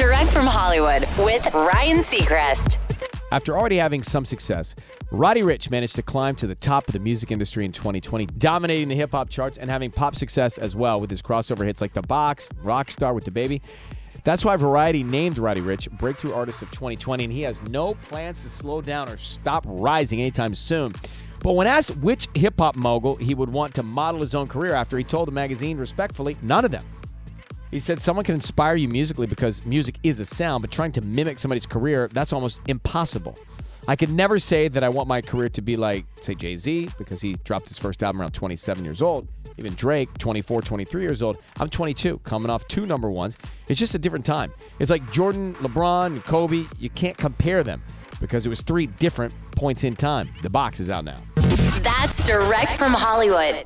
Direct from Hollywood with Ryan Seacrest. After already having some success, Roddy Ricch managed to climb to the top of the music industry in 2020, dominating the hip hop charts and having pop success as well with his crossover hits like The Box, Rockstar with DaBaby. That's why Variety named Roddy Ricch Breakthrough Artist of 2020, and he has no plans to slow down or stop rising anytime soon. But when asked which hip hop mogul he would want to model his own career after, he told the magazine respectfully, none of them. He said someone can inspire you musically because music is a sound, but trying to mimic somebody's career, that's almost impossible. I could never say that I want my career to be like, say, Jay Z, because he dropped his first album around 27 years old. Even Drake, 24, 23 years old. I'm 22, coming off two number ones. It's just a different time. It's like Jordan, LeBron, Kobe. You can't compare them because it was three different points in time. The box is out now. That's direct from Hollywood.